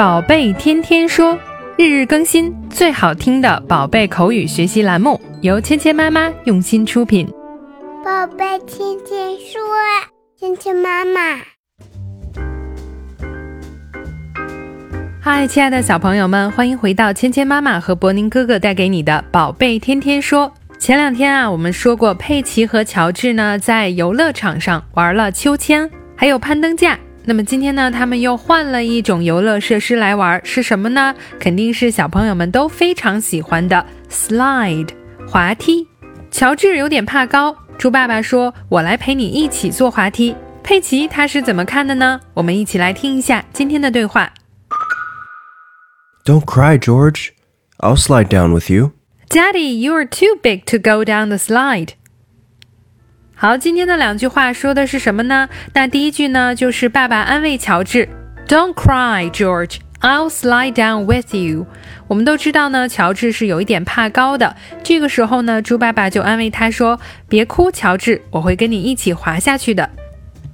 宝贝天天说，日日更新，最好听的宝贝口语学习栏目，由芊芊妈妈用心出品。宝贝天天说，芊芊妈妈。嗨，亲爱的小朋友们，欢迎回到芊芊妈妈和博宁哥哥带给你的宝贝天天说。前两天啊，我们说过佩奇和乔治呢在游乐场上玩了秋千，还有攀登架。那么今天呢，他们又换了一种游乐设施来玩，是什么呢？肯定是小朋友们都非常喜欢的 slide 滑梯。乔治有点怕高，猪爸爸说：“我来陪你一起坐滑梯。”佩奇他是怎么看的呢？我们一起来听一下今天的对话。Don't cry, George. I'll slide down with you. Daddy, you are too big to go down the slide. 好，今天的两句话说的是什么呢？那第一句呢，就是爸爸安慰乔治，Don't cry, George. I'll slide down with you. 我们都知道呢，乔治是有一点怕高的。这个时候呢，猪爸爸就安慰他说：“别哭，乔治，我会跟你一起滑下去的。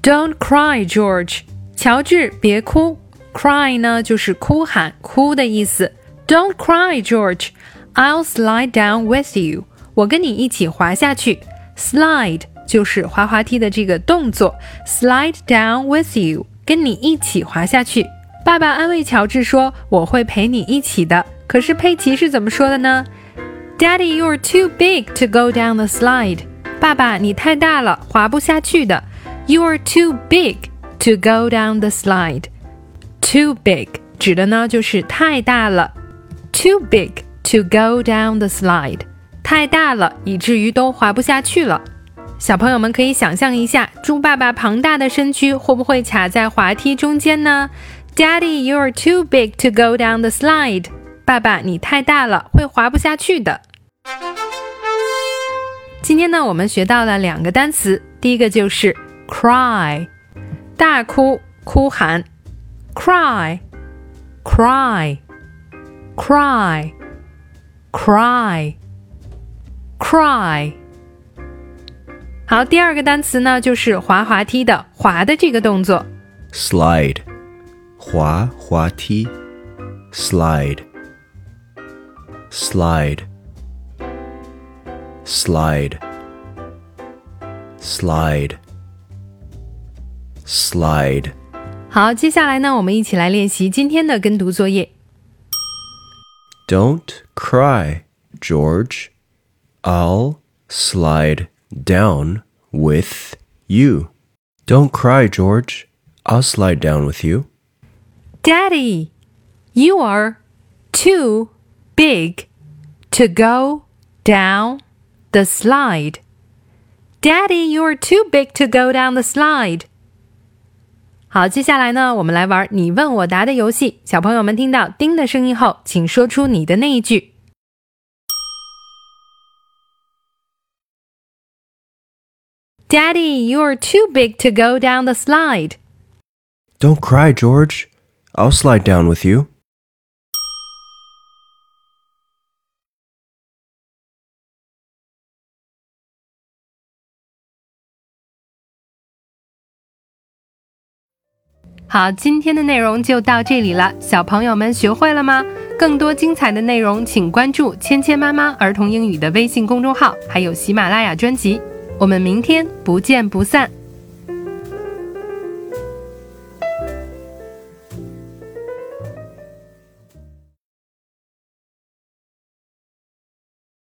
”Don't cry, George. 乔治，别哭。Cry 呢，就是哭喊、哭的意思。Don't cry, George. I'll slide down with you. 我跟你一起滑下去。Slide 就是滑滑梯的这个动作。Slide down with you，跟你一起滑下去。爸爸安慰乔治说：“我会陪你一起的。”可是佩奇是怎么说的呢？Daddy, you are too big to go down the slide. 爸爸，你太大了，滑不下去的。You are too big to go down the slide. Too big 指的呢就是太大了。Too big to go down the slide，太大了，以至于都滑不下去了。小朋友们可以想象一下，猪爸爸庞大的身躯会不会卡在滑梯中间呢？Daddy, you are too big to go down the slide。爸爸，你太大了，会滑不下去的。今天呢，我们学到了两个单词，第一个就是 cry，大哭、哭喊，cry，cry，cry，cry，cry。好，第二个单词呢，就是滑滑梯的滑的这个动作，slide，滑滑梯，slide，slide，slide，slide。好，接下来呢，我们一起来练习今天的跟读作业。Don't cry, George. I'll slide down with you. Don't cry, George. I'll slide down with you. Daddy, you are too big to go down the slide. Daddy, you're too big to go down the slide. 好，接下来呢，我们来玩你问我答的游戏。小朋友们听到“叮”的声音后，请说出你的那一句。 Daddy, you're too big to go down the slide. Don't cry, George. I'll slide down with you. 好，今天的内容就到这里了，小朋友们学会了吗？更多精彩的内容，请关注“芊芊妈妈儿童英语”的微信公众号，还有喜马拉雅专辑。我们明天不见不散。